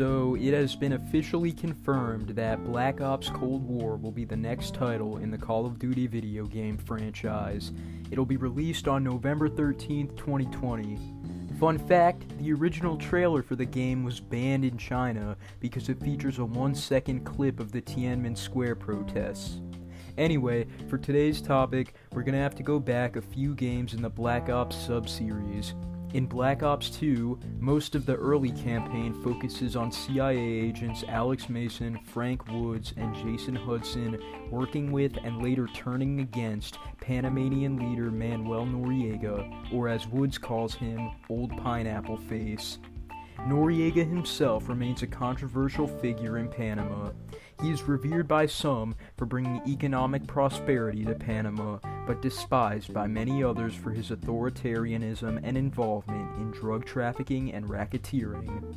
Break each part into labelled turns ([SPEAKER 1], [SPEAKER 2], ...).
[SPEAKER 1] So, it has been officially confirmed that Black Ops Cold War will be the next title in the Call of Duty video game franchise. It'll be released on November 13th, 2020. Fun fact the original trailer for the game was banned in China because it features a one second clip of the Tiananmen Square protests. Anyway, for today's topic, we're gonna have to go back a few games in the Black Ops sub series. In Black Ops 2, most of the early campaign focuses on CIA agents Alex Mason, Frank Woods, and Jason Hudson working with and later turning against Panamanian leader Manuel Noriega, or as Woods calls him, Old Pineapple Face. Noriega himself remains a controversial figure in Panama. He is revered by some for bringing economic prosperity to Panama, but despised by many others for his authoritarianism and involvement in drug trafficking and racketeering.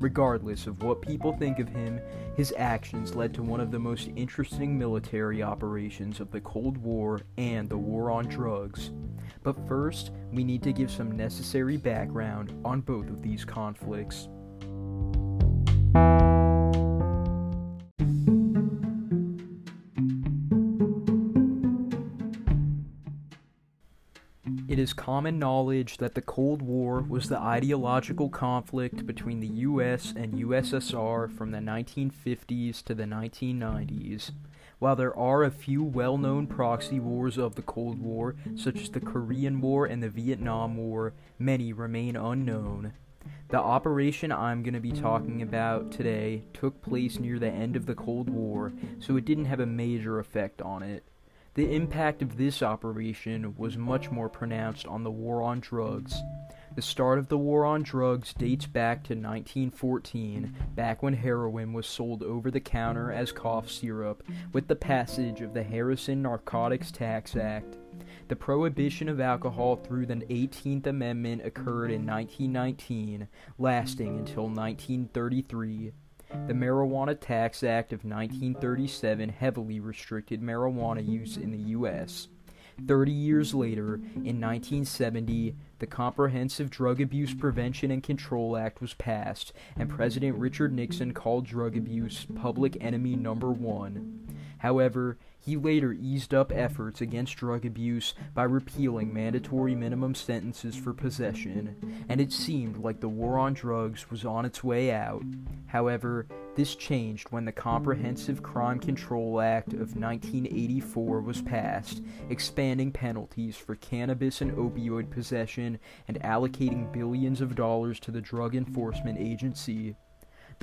[SPEAKER 1] Regardless of what people think of him, his actions led to one of the most interesting military operations of the Cold War and the War on Drugs. But first, we need to give some necessary background on both of these conflicts. Common knowledge that the Cold War was the ideological conflict between the US and USSR from the 1950s to the 1990s. While there are a few well known proxy wars of the Cold War, such as the Korean War and the Vietnam War, many remain unknown. The operation I'm going to be talking about today took place near the end of the Cold War, so it didn't have a major effect on it. The impact of this operation was much more pronounced on the war on drugs. The start of the war on drugs dates back to 1914, back when heroin was sold over the counter as cough syrup, with the passage of the Harrison Narcotics Tax Act. The prohibition of alcohol through the 18th Amendment occurred in 1919, lasting until 1933. The Marijuana Tax Act of 1937 heavily restricted marijuana use in the U.S. Thirty years later, in 1970, the Comprehensive Drug Abuse Prevention and Control Act was passed, and President Richard Nixon called drug abuse public enemy number one. However, he later eased up efforts against drug abuse by repealing mandatory minimum sentences for possession, and it seemed like the war on drugs was on its way out. However, this changed when the Comprehensive Crime Control Act of 1984 was passed, expanding penalties for cannabis and opioid possession and allocating billions of dollars to the Drug Enforcement Agency.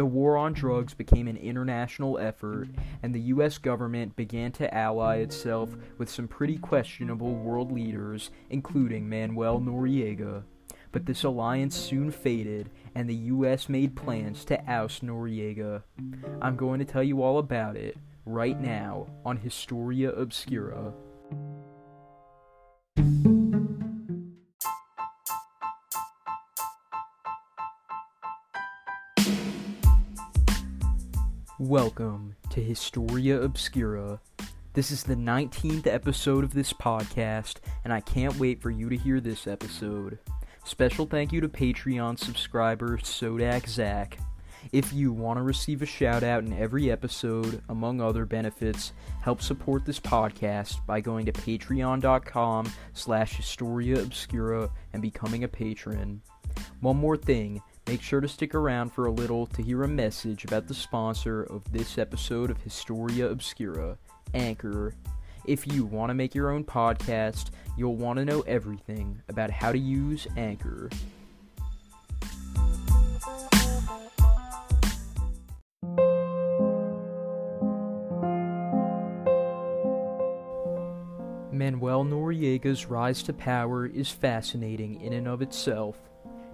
[SPEAKER 1] The war on drugs became an international effort, and the US government began to ally itself with some pretty questionable world leaders, including Manuel Noriega. But this alliance soon faded, and the US made plans to oust Noriega. I'm going to tell you all about it right now on Historia Obscura. Welcome to Historia Obscura. This is the 19th episode of this podcast, and I can't wait for you to hear this episode. Special thank you to Patreon subscriber SoDak Zak. If you want to receive a shout out in every episode, among other benefits, help support this podcast by going to patreon.com slash historia obscura and becoming a patron. One more thing, make sure to stick around for a little to hear a message about the sponsor of this episode of Historia Obscura, Anchor. If you want to make your own podcast, you'll want to know everything about how to use Anchor. Manuel Noriega's rise to power is fascinating in and of itself.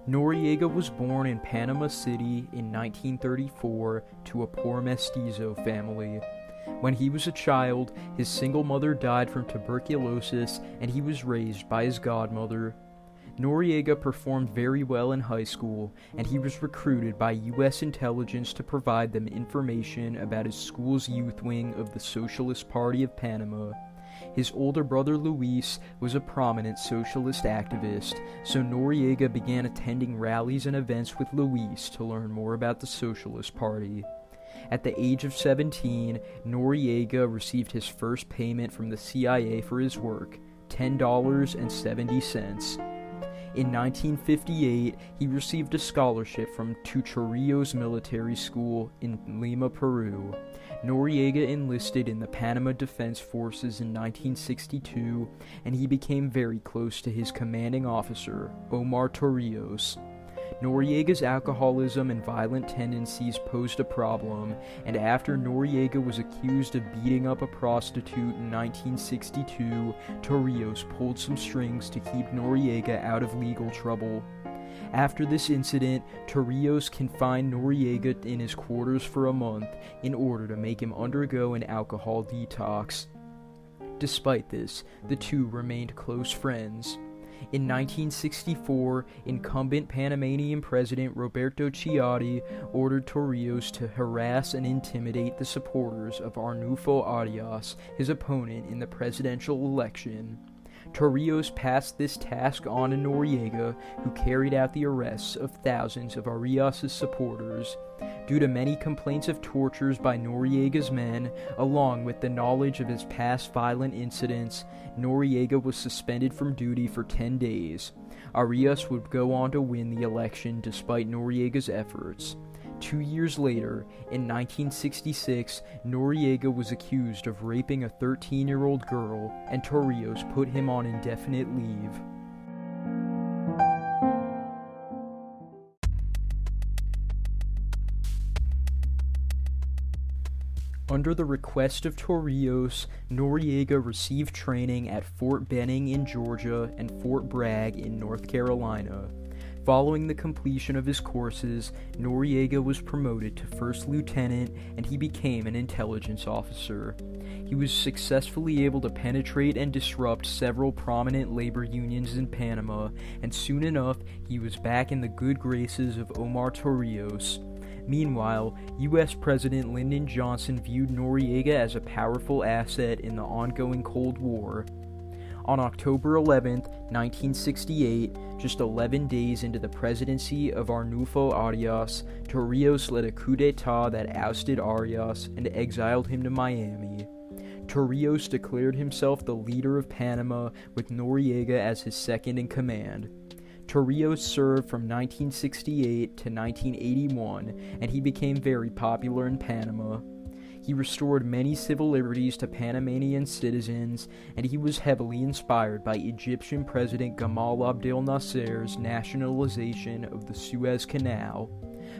[SPEAKER 1] Noriega was born in Panama City in 1934 to a poor mestizo family. When he was a child, his single mother died from tuberculosis and he was raised by his godmother. Noriega performed very well in high school, and he was recruited by U.S. intelligence to provide them information about his school's youth wing of the Socialist Party of Panama. His older brother Luis was a prominent socialist activist, so Noriega began attending rallies and events with Luis to learn more about the Socialist Party. At the age of 17, Noriega received his first payment from the CIA for his work $10.70. In 1958, he received a scholarship from Chorrillos Military School in Lima, Peru. Noriega enlisted in the Panama Defense Forces in 1962, and he became very close to his commanding officer, Omar Torrijos. Noriega's alcoholism and violent tendencies posed a problem, and after Noriega was accused of beating up a prostitute in 1962, Torrijos pulled some strings to keep Noriega out of legal trouble. After this incident, Torrijos confined Noriega in his quarters for a month in order to make him undergo an alcohol detox. Despite this, the two remained close friends. In 1964, incumbent Panamanian President Roberto Chiari ordered Torrijos to harass and intimidate the supporters of Arnulfo Arias, his opponent in the presidential election. Torrijos passed this task on to Noriega, who carried out the arrests of thousands of Arias' supporters. Due to many complaints of tortures by Noriega's men, along with the knowledge of his past violent incidents, Noriega was suspended from duty for 10 days. Arias would go on to win the election despite Noriega's efforts. Two years later, in 1966, Noriega was accused of raping a 13 year old girl, and Torrijos put him on indefinite leave. Under the request of Torrijos, Noriega received training at Fort Benning in Georgia and Fort Bragg in North Carolina. Following the completion of his courses, Noriega was promoted to first lieutenant and he became an intelligence officer. He was successfully able to penetrate and disrupt several prominent labor unions in Panama, and soon enough he was back in the good graces of Omar Torrijos. Meanwhile, U.S. President Lyndon Johnson viewed Noriega as a powerful asset in the ongoing Cold War. On October 11, 1968, just 11 days into the presidency of Arnulfo Arias, Torrijos led a coup d'etat that ousted Arias and exiled him to Miami. Torrijos declared himself the leader of Panama with Noriega as his second in command. Torrijos served from 1968 to 1981, and he became very popular in Panama. He restored many civil liberties to Panamanian citizens, and he was heavily inspired by Egyptian President Gamal Abdel Nasser's nationalization of the Suez Canal.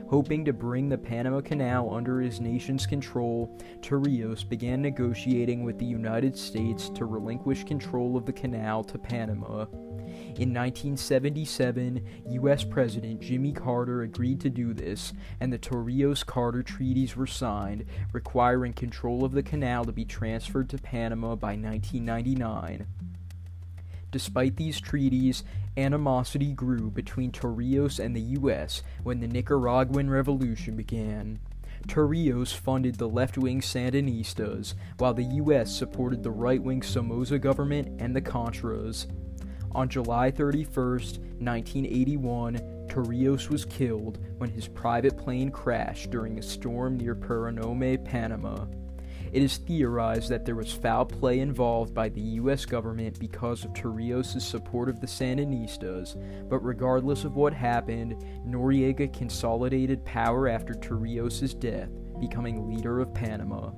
[SPEAKER 1] Hoping to bring the Panama Canal under his nation's control, Torrijos began negotiating with the United States to relinquish control of the canal to Panama. In 1977, U.S. President Jimmy Carter agreed to do this, and the Torrijos Carter treaties were signed, requiring control of the canal to be transferred to Panama by 1999. Despite these treaties, animosity grew between Torrijos and the U.S. when the Nicaraguan Revolution began. Torrijos funded the left wing Sandinistas, while the U.S. supported the right wing Somoza government and the Contras. On July 31, 1981, Torrijos was killed when his private plane crashed during a storm near Penonomé, Panama. It is theorized that there was foul play involved by the U.S. government because of Torrijos' support of the Sandinistas, but regardless of what happened, Noriega consolidated power after Torrijos' death, becoming leader of Panama.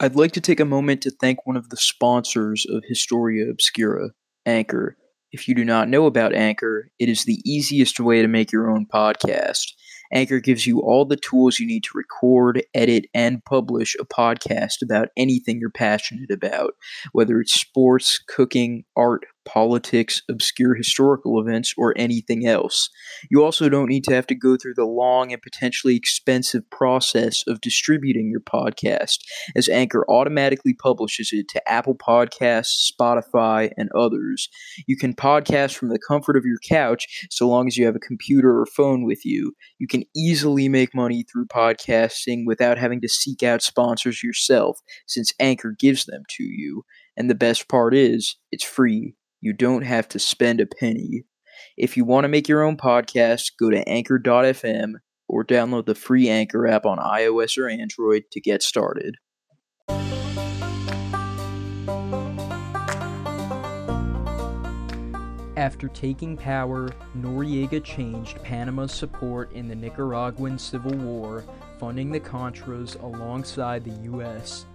[SPEAKER 1] I'd like to take a moment to thank one of the sponsors of Historia Obscura, Anchor. If you do not know about Anchor, it is the easiest way to make your own podcast. Anchor gives you all the tools you need to record, edit, and publish a podcast about anything you're passionate about, whether it's sports, cooking, art, politics, obscure historical events, or anything else. You also don't need to have to go through the long and potentially expensive process of distributing your podcast, as Anchor automatically publishes it to Apple Podcasts, Spotify, and others. You can podcast from the comfort of your couch so long as you have a computer or phone with you. You can easily make money through podcasting without having to seek out sponsors yourself, since Anchor gives them to you. And the best part is, it's free. You don't have to spend a penny. If you want to make your own podcast, go to anchor.fm or download the free Anchor app on iOS or Android to get started. After taking power, Noriega changed Panama's support in the Nicaraguan Civil War, funding the Contras alongside the U.S.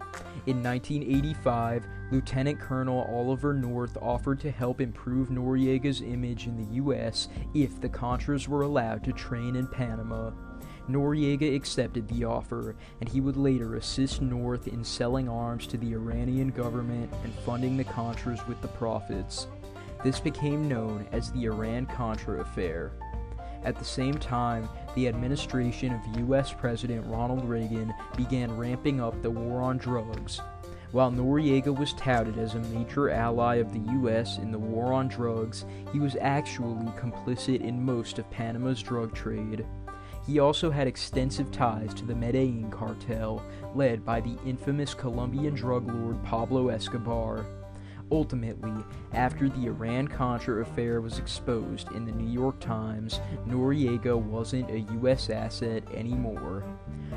[SPEAKER 1] In 1985, Lieutenant Colonel Oliver North offered to help improve Noriega's image in the U.S. if the Contras were allowed to train in Panama. Noriega accepted the offer, and he would later assist North in selling arms to the Iranian government and funding the Contras with the profits. This became known as the Iran Contra affair. At the same time, the administration of U.S. President Ronald Reagan began ramping up the war on drugs. While Noriega was touted as a major ally of the U.S. in the war on drugs, he was actually complicit in most of Panama's drug trade. He also had extensive ties to the Medellin cartel, led by the infamous Colombian drug lord Pablo Escobar. Ultimately, after the Iran Contra affair was exposed in the New York Times, Noriega wasn't a U.S. asset anymore.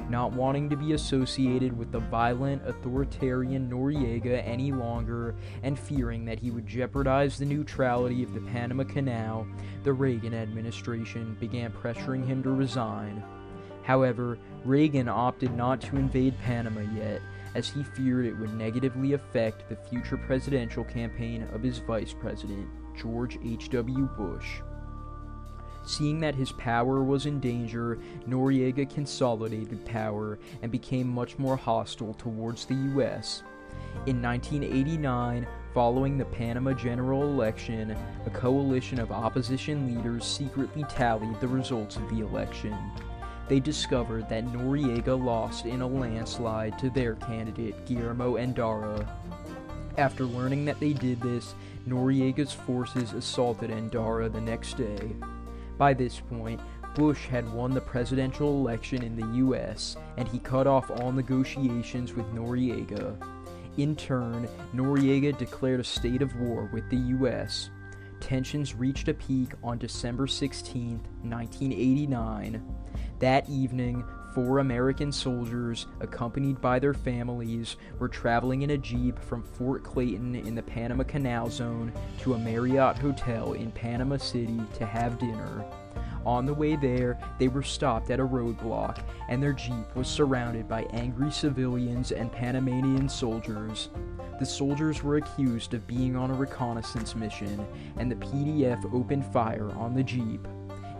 [SPEAKER 1] Not wanting to be associated with the violent, authoritarian Noriega any longer, and fearing that he would jeopardize the neutrality of the Panama Canal, the Reagan administration began pressuring him to resign. However, Reagan opted not to invade Panama yet, as he feared it would negatively affect the future presidential campaign of his vice president, George H.W. Bush. Seeing that his power was in danger, Noriega consolidated power and became much more hostile towards the U.S. In 1989, following the Panama general election, a coalition of opposition leaders secretly tallied the results of the election they discovered that Noriega lost in a landslide to their candidate, Guillermo Endara. After learning that they did this, Noriega's forces assaulted Endara the next day. By this point, Bush had won the presidential election in the U.S., and he cut off all negotiations with Noriega. In turn, Noriega declared a state of war with the U.S. Tensions reached a peak on December 16, 1989. That evening, four American soldiers, accompanied by their families, were traveling in a jeep from Fort Clayton in the Panama Canal Zone to a Marriott hotel in Panama City to have dinner. On the way there, they were stopped at a roadblock, and their jeep was surrounded by angry civilians and Panamanian soldiers. The soldiers were accused of being on a reconnaissance mission, and the PDF opened fire on the jeep.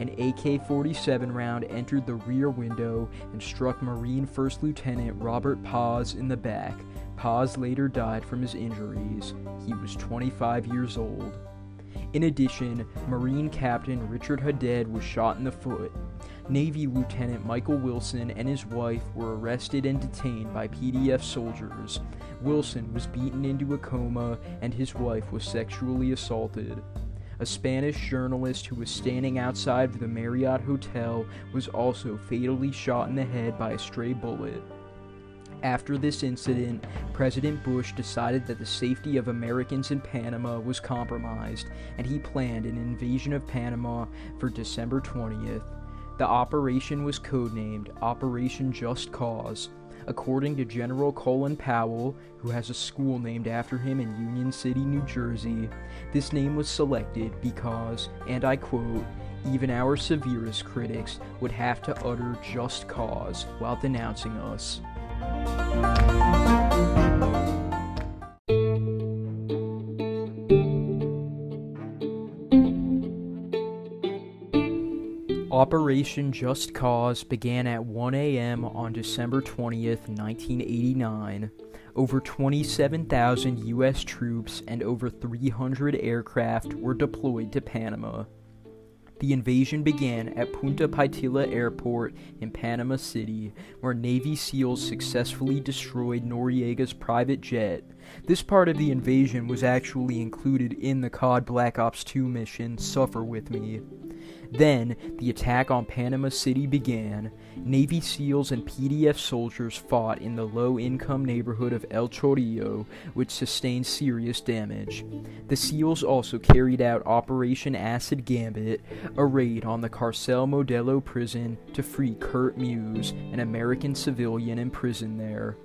[SPEAKER 1] An AK 47 round entered the rear window and struck Marine First Lieutenant Robert Paz in the back. Paz later died from his injuries. He was 25 years old. In addition, Marine Captain Richard Haddad was shot in the foot. Navy Lieutenant Michael Wilson and his wife were arrested and detained by PDF soldiers. Wilson was beaten into a coma, and his wife was sexually assaulted. A Spanish journalist who was standing outside the Marriott Hotel was also fatally shot in the head by a stray bullet. After this incident, President Bush decided that the safety of Americans in Panama was compromised, and he planned an invasion of Panama for December 20th. The operation was codenamed Operation Just Cause, According to General Colin Powell, who has a school named after him in Union City, New Jersey, this name was selected because, and I quote, even our severest critics would have to utter just cause while denouncing us. Operation Just Cause began at 1 a.m. on December 20th, 1989. Over 27,000 U.S. troops and over 300 aircraft were deployed to Panama. The invasion began at Punta Paitilla Airport in Panama City, where Navy SEALs successfully destroyed Noriega's private jet. This part of the invasion was actually included in the COD Black Ops 2 mission Suffer With Me. Then, the attack on Panama City began. Navy SEALs and PDF soldiers fought in the low income neighborhood of El Chorrillo, which sustained serious damage. The SEALs also carried out Operation Acid Gambit, a raid on the Carcel Modelo prison to free Kurt Muse, an American civilian imprisoned there.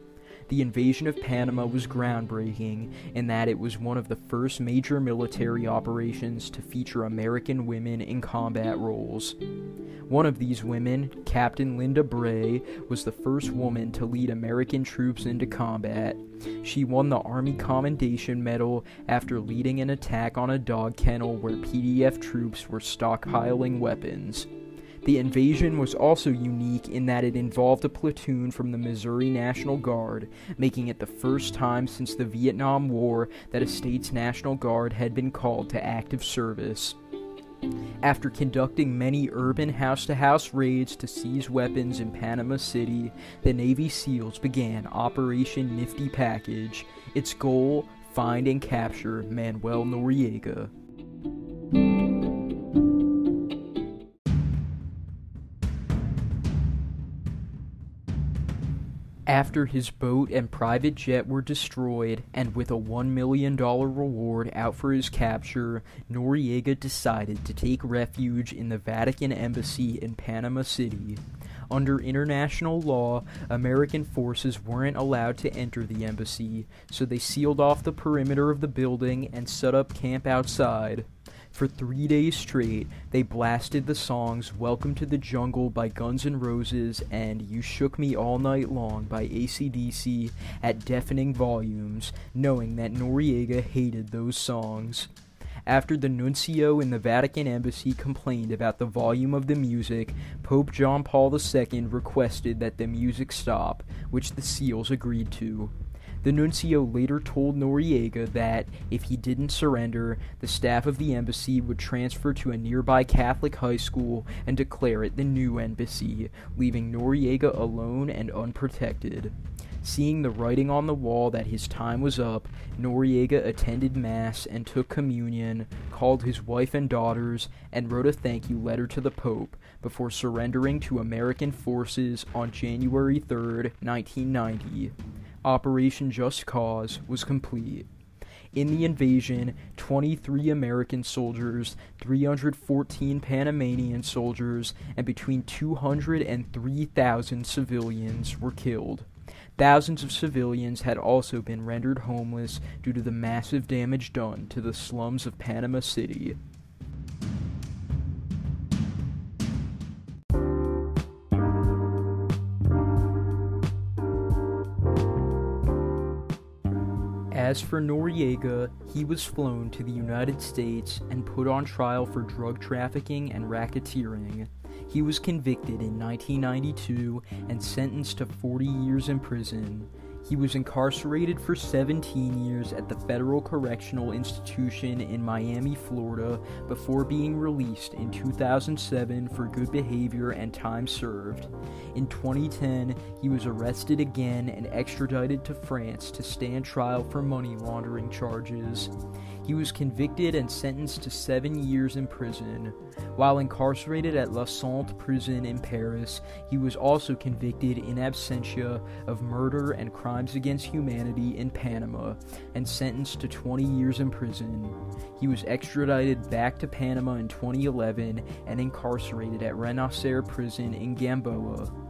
[SPEAKER 1] The invasion of Panama was groundbreaking in that it was one of the first major military operations to feature American women in combat roles. One of these women, Captain Linda Bray, was the first woman to lead American troops into combat. She won the Army Commendation Medal after leading an attack on a dog kennel where PDF troops were stockpiling weapons. The invasion was also unique in that it involved a platoon from the Missouri National Guard, making it the first time since the Vietnam War that a state's National Guard had been called to active service. After conducting many urban house to house raids to seize weapons in Panama City, the Navy SEALs began Operation Nifty Package. Its goal find and capture Manuel Noriega. After his boat and private jet were destroyed, and with a $1 million reward out for his capture, Noriega decided to take refuge in the Vatican Embassy in Panama City. Under international law, American forces weren't allowed to enter the embassy, so they sealed off the perimeter of the building and set up camp outside. For three days straight, they blasted the songs Welcome to the Jungle by Guns N' Roses and You Shook Me All Night Long by ACDC at deafening volumes, knowing that Noriega hated those songs. After the nuncio in the Vatican embassy complained about the volume of the music, Pope John Paul II requested that the music stop, which the SEALs agreed to. The nuncio later told Noriega that, if he didn't surrender, the staff of the embassy would transfer to a nearby Catholic high school and declare it the new embassy, leaving Noriega alone and unprotected. Seeing the writing on the wall that his time was up, Noriega attended Mass and took communion, called his wife and daughters, and wrote a thank you letter to the Pope before surrendering to American forces on January 3, 1990. Operation Just Cause was complete. In the invasion, 23 American soldiers, 314 Panamanian soldiers, and between 200 and 3,000 civilians were killed. Thousands of civilians had also been rendered homeless due to the massive damage done to the slums of Panama City. As for Noriega, he was flown to the United States and put on trial for drug trafficking and racketeering. He was convicted in 1992 and sentenced to 40 years in prison. He was incarcerated for 17 years at the Federal Correctional Institution in Miami, Florida, before being released in 2007 for good behavior and time served. In 2010, he was arrested again and extradited to France to stand trial for money laundering charges. He was convicted and sentenced to seven years in prison. While incarcerated at La Sante prison in Paris, he was also convicted in absentia of murder and crimes against humanity in Panama and sentenced to 20 years in prison. He was extradited back to Panama in 2011 and incarcerated at Renacer prison in Gamboa.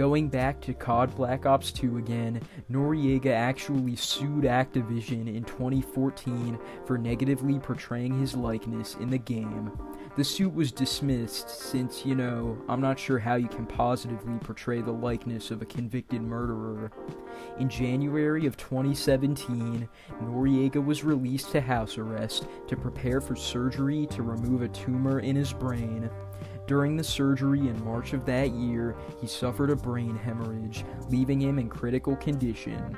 [SPEAKER 1] Going back to COD Black Ops 2 again, Noriega actually sued Activision in 2014 for negatively portraying his likeness in the game. The suit was dismissed since, you know, I'm not sure how you can positively portray the likeness of a convicted murderer. In January of 2017, Noriega was released to house arrest to prepare for surgery to remove a tumor in his brain. During the surgery in March of that year, he suffered a brain hemorrhage, leaving him in critical condition.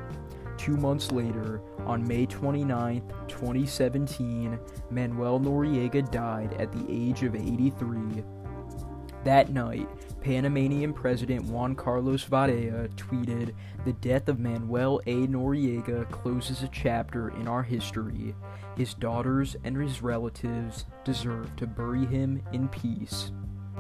[SPEAKER 1] Two months later, on May 29, 2017, Manuel Noriega died at the age of 83. That night, Panamanian President Juan Carlos Varela tweeted, The death of Manuel A. Noriega closes a chapter in our history. His daughters and his relatives deserve to bury him in peace. I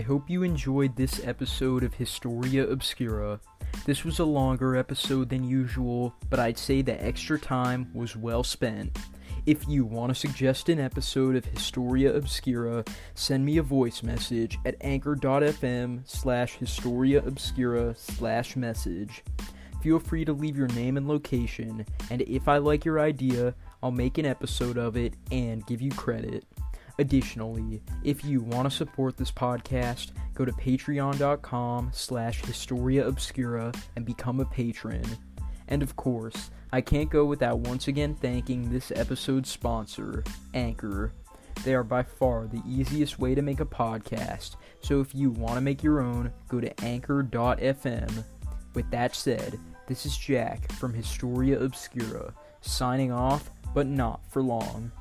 [SPEAKER 1] hope you enjoyed this episode of Historia Obscura. This was a longer episode than usual, but I'd say the extra time was well spent. If you want to suggest an episode of Historia Obscura, send me a voice message at anchor.fm slash Historia Obscura slash message. Feel free to leave your name and location, and if I like your idea, I'll make an episode of it and give you credit. Additionally, if you want to support this podcast, go to patreon.com slash Historia Obscura and become a patron. And of course, I can't go without once again thanking this episode's sponsor, Anchor. They are by far the easiest way to make a podcast, so if you want to make your own, go to anchor.fm. With that said, this is Jack from Historia Obscura, signing off, but not for long.